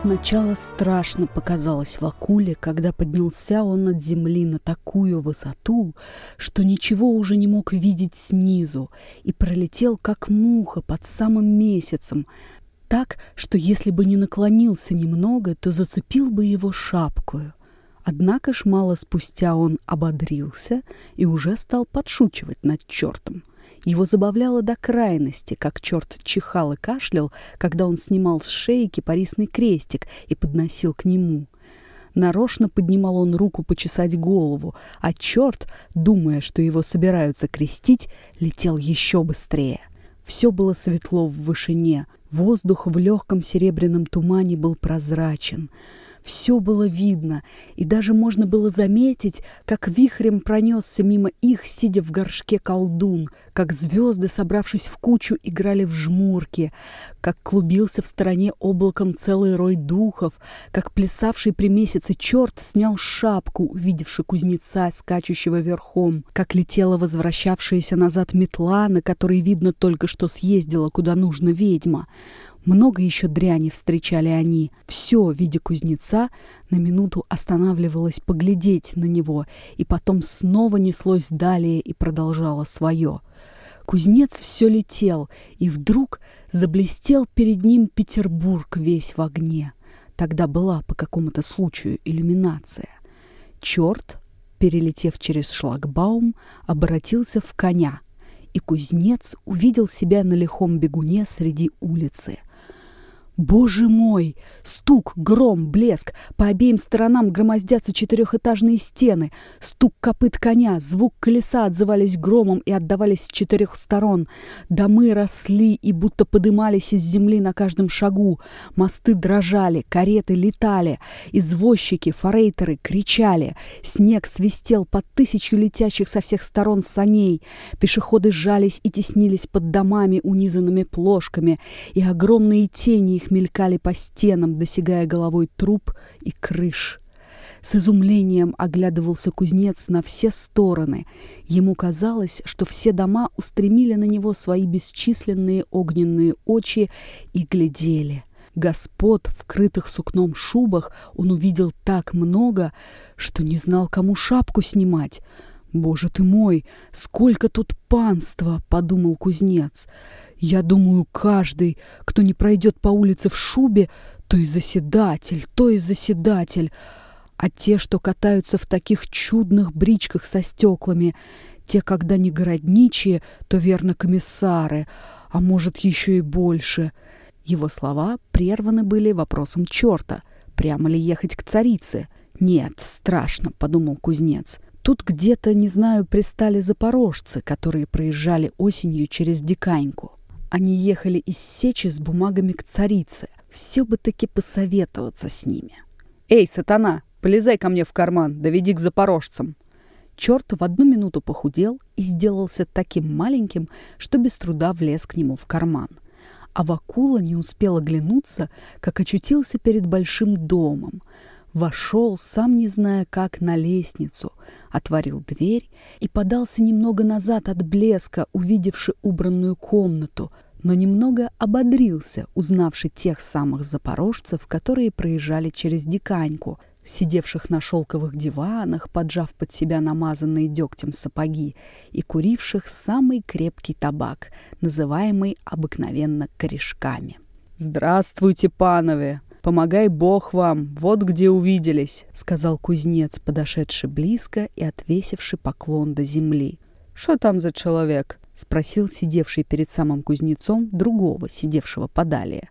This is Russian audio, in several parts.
Сначала страшно показалось Вакуле, когда поднялся он над земли на такую высоту, что ничего уже не мог видеть снизу, и пролетел как муха под самым месяцем, так, что если бы не наклонился немного, то зацепил бы его шапкою. Однако ж мало спустя он ободрился и уже стал подшучивать над чертом. Его забавляло до крайности, как черт чихал и кашлял, когда он снимал с шеи кипарисный крестик и подносил к нему. Нарочно поднимал он руку почесать голову, а черт, думая, что его собираются крестить, летел еще быстрее. Все было светло в вышине, воздух в легком серебряном тумане был прозрачен — все было видно, и даже можно было заметить, как вихрем пронесся мимо их, сидя в горшке колдун, как звезды, собравшись в кучу, играли в жмурки, как клубился в стороне облаком целый рой духов, как плясавший при месяце черт снял шапку, увидевший кузнеца, скачущего верхом, как летела возвращавшаяся назад метла, на которой видно только что съездила, куда нужно ведьма. Много еще дряни встречали они. Все, видя кузнеца, на минуту останавливалось поглядеть на него, и потом снова неслось далее и продолжало свое. Кузнец все летел, и вдруг заблестел перед ним Петербург весь в огне. Тогда была по какому-то случаю иллюминация. Черт, перелетев через шлагбаум, обратился в коня, и кузнец увидел себя на лихом бегуне среди улицы — Боже мой! Стук, гром, блеск. По обеим сторонам громоздятся четырехэтажные стены. Стук копыт коня, звук колеса отзывались громом и отдавались с четырех сторон. Домы росли и будто подымались из земли на каждом шагу. Мосты дрожали, кареты летали. Извозчики, форейтеры кричали. Снег свистел под тысячу летящих со всех сторон саней. Пешеходы сжались и теснились под домами, унизанными плошками. И огромные тени их мелькали по стенам, досягая головой труб и крыш. С изумлением оглядывался кузнец на все стороны. Ему казалось, что все дома устремили на него свои бесчисленные огненные очи и глядели. Господ, вкрытых сукном шубах, он увидел так много, что не знал, кому шапку снимать. «Боже ты мой, сколько тут панства!» — подумал кузнец. Я думаю, каждый, кто не пройдет по улице в шубе, то и заседатель, то и заседатель. А те, что катаются в таких чудных бричках со стеклами, те, когда не городничие, то верно комиссары, а может еще и больше. Его слова прерваны были вопросом черта. Прямо ли ехать к царице? Нет, страшно, подумал кузнец. Тут где-то, не знаю, пристали запорожцы, которые проезжали осенью через Диканьку. Они ехали из Сечи с бумагами к царице. Все бы таки посоветоваться с ними. «Эй, сатана, полезай ко мне в карман, доведи к запорожцам!» Черт в одну минуту похудел и сделался таким маленьким, что без труда влез к нему в карман. А Вакула не успел оглянуться, как очутился перед большим домом – вошел, сам не зная как, на лестницу, отворил дверь и подался немного назад от блеска, увидевши убранную комнату, но немного ободрился, узнавши тех самых запорожцев, которые проезжали через Диканьку, сидевших на шелковых диванах, поджав под себя намазанные дегтем сапоги, и куривших самый крепкий табак, называемый обыкновенно корешками. «Здравствуйте, панове!» Помогай Бог вам, вот где увиделись», — сказал кузнец, подошедший близко и отвесивший поклон до земли. «Что там за человек?» — спросил сидевший перед самым кузнецом другого, сидевшего подалее.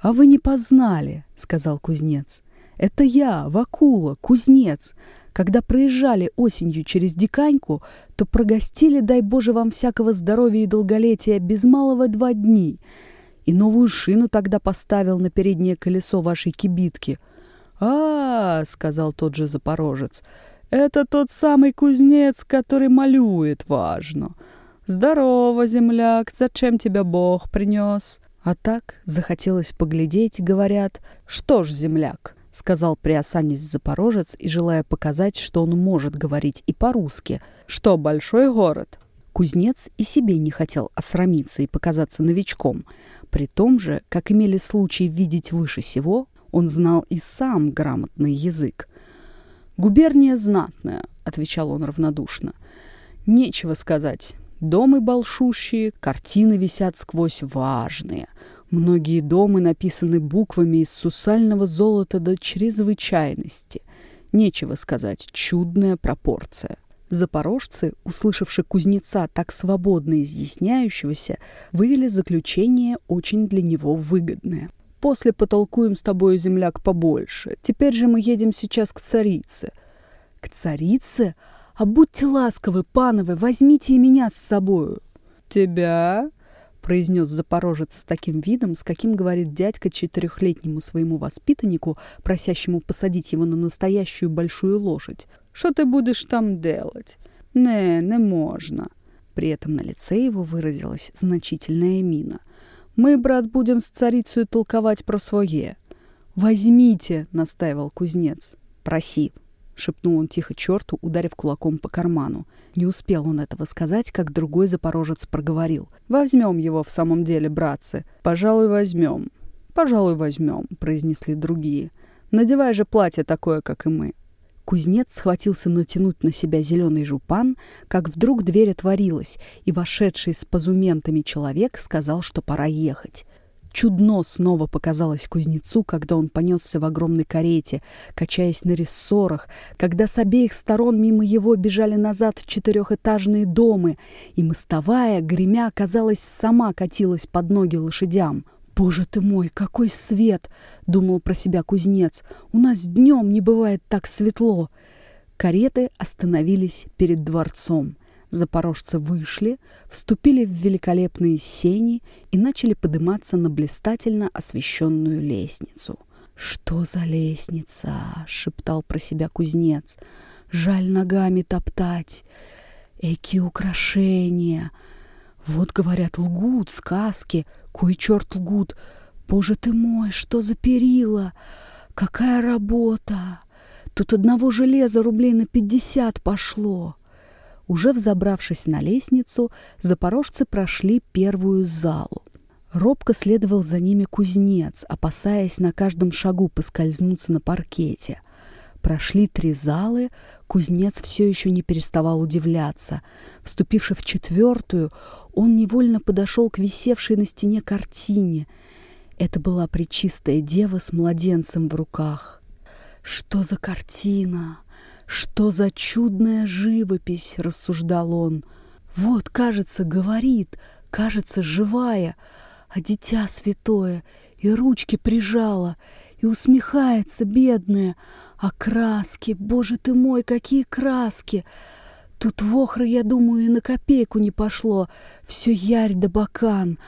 «А вы не познали», — сказал кузнец. «Это я, Вакула, кузнец. Когда проезжали осенью через Диканьку, то прогостили, дай Боже вам всякого здоровья и долголетия, без малого два дни и новую шину тогда поставил на переднее колесо вашей кибитки. А, -а, сказал тот же запорожец, это тот самый кузнец, который малюет важно. Здорово, земляк, зачем тебя Бог принес? А так захотелось поглядеть, говорят. Что ж, земляк, сказал приосанясь запорожец и желая показать, что он может говорить и по-русски. Что, большой город? Кузнец и себе не хотел осрамиться и показаться новичком – при том же, как имели случай видеть выше всего, Он знал и сам грамотный язык. «Губерния знатная», — отвечал он равнодушно. «Нечего сказать. Домы большущие, картины висят сквозь важные. Многие дома написаны буквами из сусального золота до чрезвычайности. Нечего сказать, чудная пропорция. Запорожцы, услышавши кузнеца так свободно изъясняющегося, вывели заключение очень для него выгодное. «После потолкуем с тобой, земляк, побольше. Теперь же мы едем сейчас к царице». «К царице? А будьте ласковы, пановы, возьмите и меня с собою». «Тебя?» произнес запорожец с таким видом, с каким говорит дядька четырехлетнему своему воспитаннику, просящему посадить его на настоящую большую лошадь. «Что ты будешь там делать?» «Не, не можно». При этом на лице его выразилась значительная мина. «Мы, брат, будем с царицей толковать про свое». «Возьмите!» — настаивал кузнец. «Проси!» — шепнул он тихо черту, ударив кулаком по карману. Не успел он этого сказать, как другой запорожец проговорил. «Возьмем его в самом деле, братцы. Пожалуй, возьмем». «Пожалуй, возьмем», — произнесли другие. «Надевай же платье такое, как и мы». Кузнец схватился натянуть на себя зеленый жупан, как вдруг дверь отворилась, и вошедший с позументами человек сказал, что пора ехать. Чудно снова показалось кузнецу, когда он понесся в огромной карете, качаясь на рессорах, когда с обеих сторон мимо его бежали назад четырехэтажные дома, и мостовая, гремя, казалось, сама катилась под ноги лошадям. «Боже ты мой, какой свет!» — думал про себя кузнец. «У нас днем не бывает так светло!» Кареты остановились перед дворцом. Запорожцы вышли, вступили в великолепные сени и начали подниматься на блистательно освещенную лестницу. «Что за лестница?» — шептал про себя кузнец. «Жаль ногами топтать. Эки украшения! Вот, говорят, лгут сказки, кой черт лгут. Боже ты мой, что за перила! Какая работа! Тут одного железа рублей на пятьдесят пошло!» Уже взобравшись на лестницу, запорожцы прошли первую залу. Робко следовал за ними кузнец, опасаясь на каждом шагу поскользнуться на паркете. Прошли три залы, кузнец все еще не переставал удивляться. Вступивши в четвертую, он невольно подошел к висевшей на стене картине. Это была пречистая дева с младенцем в руках. «Что за картина?» «Что за чудная живопись!» — рассуждал он. «Вот, кажется, говорит, кажется, живая, а дитя святое и ручки прижала, и усмехается бедная, а краски, боже ты мой, какие краски!» Тут в я думаю, и на копейку не пошло. Все ярь да бакан.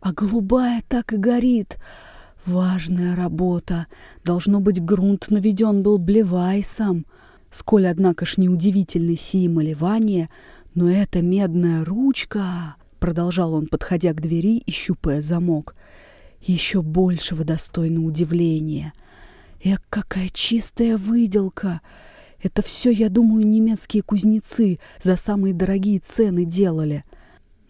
А голубая так и горит. Важная работа. Должно быть, грунт наведен был блевайсом. Сколь, однако ж, неудивительны сии малевания, но эта медная ручка, продолжал он, подходя к двери и щупая замок, еще большего достойно удивления. Эх, какая чистая выделка! Это все, я думаю, немецкие кузнецы за самые дорогие цены делали.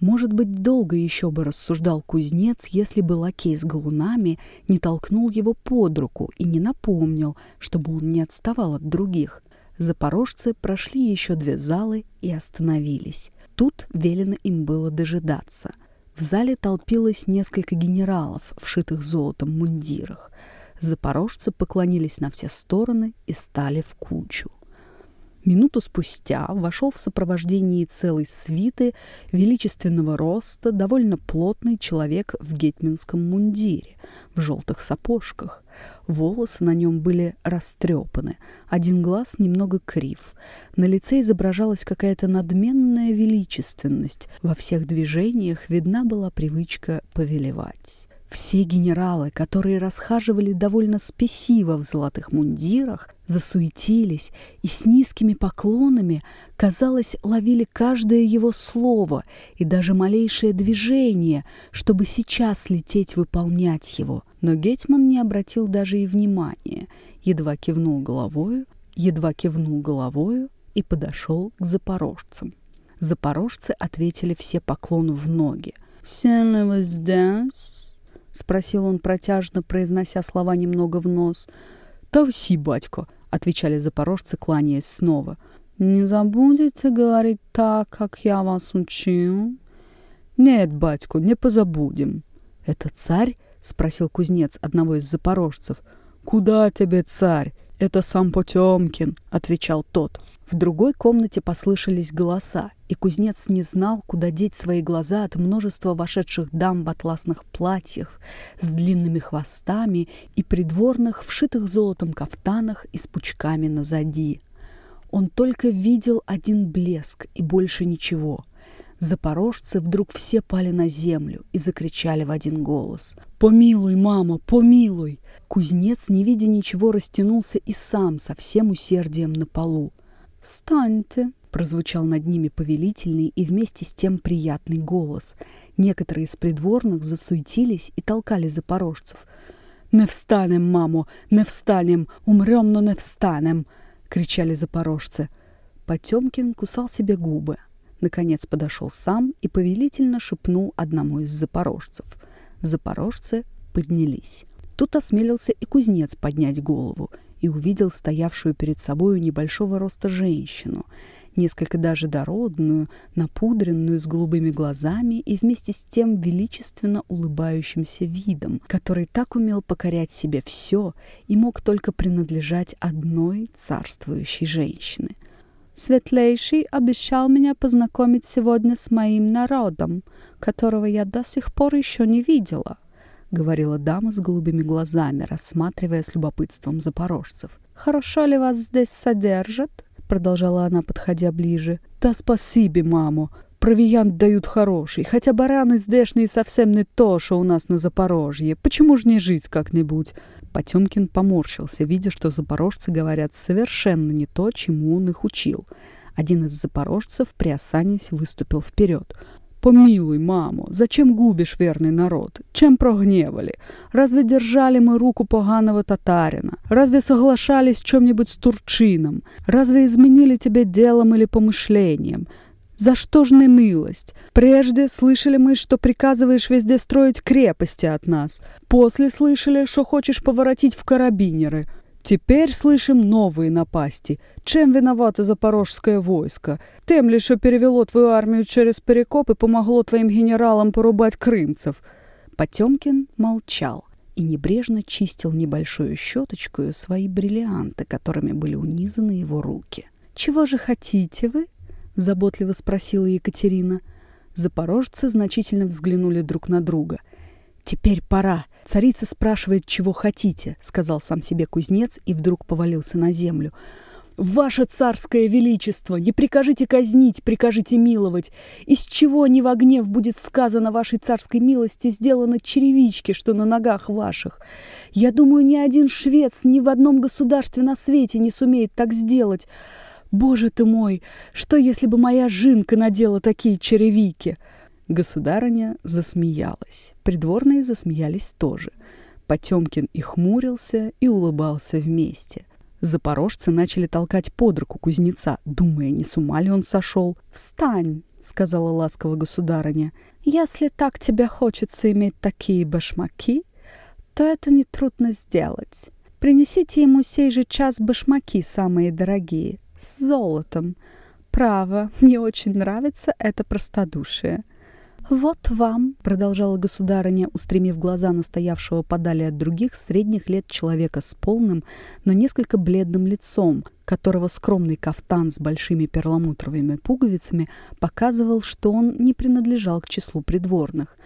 Может быть, долго еще бы рассуждал кузнец, если бы лакей с галунами не толкнул его под руку и не напомнил, чтобы он не отставал от других. Запорожцы прошли еще две залы и остановились. Тут велено им было дожидаться. В зале толпилось несколько генералов, вшитых золотом мундирах. Запорожцы поклонились на все стороны и стали в кучу. Минуту спустя вошел в сопровождении целой свиты величественного роста довольно плотный человек в гетманском мундире, в желтых сапожках. Волосы на нем были растрепаны, один глаз немного крив. На лице изображалась какая-то надменная величественность. Во всех движениях видна была привычка повелевать. Все генералы, которые расхаживали довольно спесиво в золотых мундирах, засуетились и с низкими поклонами, казалось, ловили каждое его слово и даже малейшее движение, чтобы сейчас лететь выполнять его. Но Гетман не обратил даже и внимания, едва кивнул головою, едва кивнул головою и подошел к запорожцам. Запорожцы ответили все поклону в ноги. «Все ли вы здесь?» Спросил он протяжно, произнося слова немного в нос. «Та всі, батько», — отвечали запорожцы, кланяясь снова. «Не забудете говорить так, как я вас учил?» «Нет, батько, не позабудем». «Это царь?» — спросил кузнец одного из запорожцев. «Куда тебе царь? Это сам Потемкин», — отвечал тот. В другой комнате послышались голоса, и кузнец не знал, куда деть свои глаза от множества вошедших дам в атласных платьях с длинными хвостами и придворных, вшитых золотом кафтанах и с пучками назади. Он только видел один блеск и больше ничего. Запорожцы вдруг все пали на землю и закричали в один голос. «Помилуй, мама, помилуй!» Кузнец, не видя ничего, растянулся и сам со всем усердием на полу. «Встаньте!» — прозвучал над ними повелительный и вместе с тем приятный голос. Некоторые из придворных засуетились и толкали запорожцев. «Не встанем, мамо, не встанем! Умрем, но не встанем!» — кричали запорожцы. Потемкин кусал себе губы. Наконец подошел сам и повелительно шепнул одному из запорожцев. Запорожцы поднялись. Тут осмелился и кузнец поднять голову — и увидел стоявшую перед собою небольшого роста женщину, несколько даже дородную, напудренную с голубыми глазами и вместе с тем величественно улыбающимся видом, который так умел покорять себе все и мог только принадлежать одной царствующей женщины. Светлейший обещал меня познакомить сегодня с моим народом, которого я до сих пор еще не видела. — говорила дама с голубыми глазами, рассматривая с любопытством запорожцев. «Хорошо ли вас здесь содержат?» — продолжала она, подходя ближе. «Да спасибо, маму. Провиант дают хороший, хотя бараны здешние совсем не то, что у нас на Запорожье. Почему же не жить как-нибудь?» Потемкин поморщился, видя, что запорожцы говорят совершенно не то, чему он их учил. Один из запорожцев, приосанясь, выступил вперед. Помилуй, маму, зачем губишь верный народ? Чем прогневали? Разве держали мы руку поганого татарина? Разве соглашались в чем-нибудь с турчином? Разве изменили тебе делом или помышлением? За что ж не милость? Прежде слышали мы, что приказываешь везде строить крепости от нас. После слышали, что хочешь поворотить в карабинеры. Теперь слышим новые напасти. Чем виновато запорожское войско? Тем ли, что перевело твою армию через Перекоп и помогло твоим генералам порубать крымцев? Потемкин молчал и небрежно чистил небольшую щеточкой свои бриллианты, которыми были унизаны его руки. «Чего же хотите вы?» – заботливо спросила Екатерина. Запорожцы значительно взглянули друг на друга. «Теперь пора!» «Царица спрашивает, чего хотите», — сказал сам себе кузнец и вдруг повалился на землю. «Ваше царское величество, не прикажите казнить, прикажите миловать. Из чего не во гнев будет сказано вашей царской милости сделано черевички, что на ногах ваших? Я думаю, ни один швец ни в одном государстве на свете не сумеет так сделать. Боже ты мой, что если бы моя жинка надела такие черевики?» Государыня засмеялась. Придворные засмеялись тоже. Потемкин и хмурился, и улыбался вместе. Запорожцы начали толкать под руку кузнеца, думая, не с ума ли он сошел. «Встань!» — сказала ласково государыня. «Если так тебе хочется иметь такие башмаки, то это нетрудно сделать. Принесите ему сей же час башмаки самые дорогие, с золотом. Право, мне очень нравится это простодушие». «Вот вам», — продолжала государыня, устремив глаза на стоявшего подали от других средних лет человека с полным, но несколько бледным лицом, которого скромный кафтан с большими перламутровыми пуговицами показывал, что он не принадлежал к числу придворных.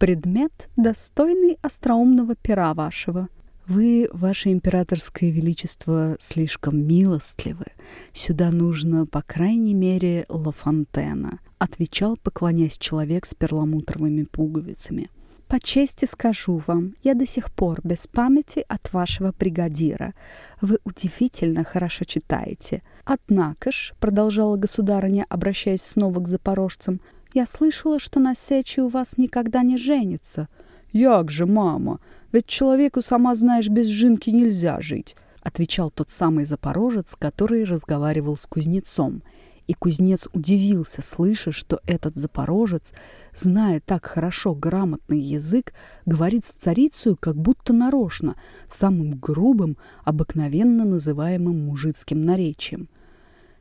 «Предмет, достойный остроумного пера вашего», вы, ваше императорское величество, слишком милостливы. Сюда нужно, по крайней мере, Ла Фонтена отвечал, поклонясь человек с перламутровыми пуговицами. «По чести скажу вам, я до сих пор без памяти от вашего бригадира. Вы удивительно хорошо читаете. Однако ж, — продолжала государыня, обращаясь снова к запорожцам, — я слышала, что на сече у вас никогда не женится». «Як же, мама? Ведь человеку, сама знаешь, без жинки нельзя жить», — отвечал тот самый запорожец, который разговаривал с кузнецом — И кузнец удивился, слыша, что этот запорожец, зная так хорошо грамотный язык, говорит с царицей как будто нарочно, самым грубым, обыкновенно называемым мужицким наречием.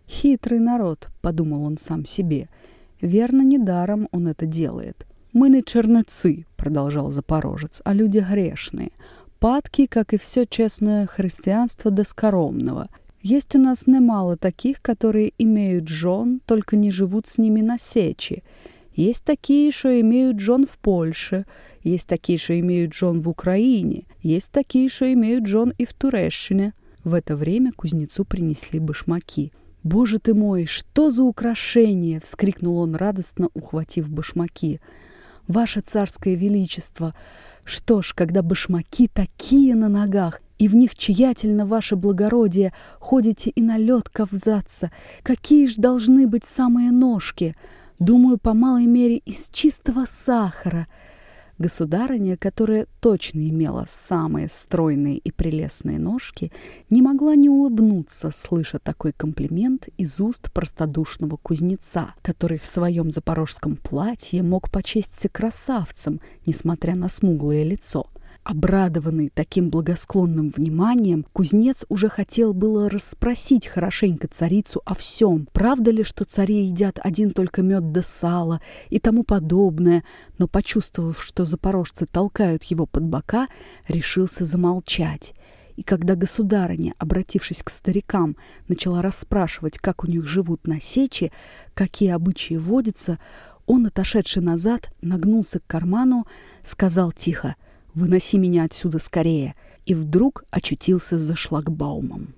«Хитрый народ», — подумал он сам себе. «Верно, недаром он это делает». «Мы не чернецы», — продолжал Запорожец, — «а люди грешные. Падки, как и все честное христианство, до скоромного. Есть у нас немало таких, которые имеют жен, только не живут с ними на сече. Есть такие, что имеют жен в Польше, есть такие, что имеют жен в Украине, есть такие, что имеют жен и в Турещине». В это время кузнецу принесли башмаки — «Боже ты мой, что за украшение!» — вскрикнул он радостно, ухватив башмаки. «Ваше царское величество! Что ж, когда башмаки такие на ногах, и в них тщательно, ваше благородие, ходите и на лед ковзаться, какие ж должны быть самые ножки? Думаю, по малой мере из чистого сахара — Государыня, которая точно имела самые стройные и прелестные ножки, не могла не улыбнуться, слыша такой комплимент из уст простодушного кузнеца, который в своем запорожском платье мог почесть красавцем, несмотря на смуглое лицо. Обрадованный таким благосклонным вниманием, кузнец уже хотел было расспросить хорошенько царицу о всем. Правда ли, что цари едят один только мед да сало и тому подобное, но, почувствовав, что запорожцы толкают его под бока, решился замолчать. И когда государыня, обратившись к старикам, начала расспрашивать, как у них живут на сече, какие обычаи водятся, он, отошедший назад, нагнулся к карману, сказал тихо — Выноси меня отсюда скорее!» и вдруг очутился за шлагбаумом.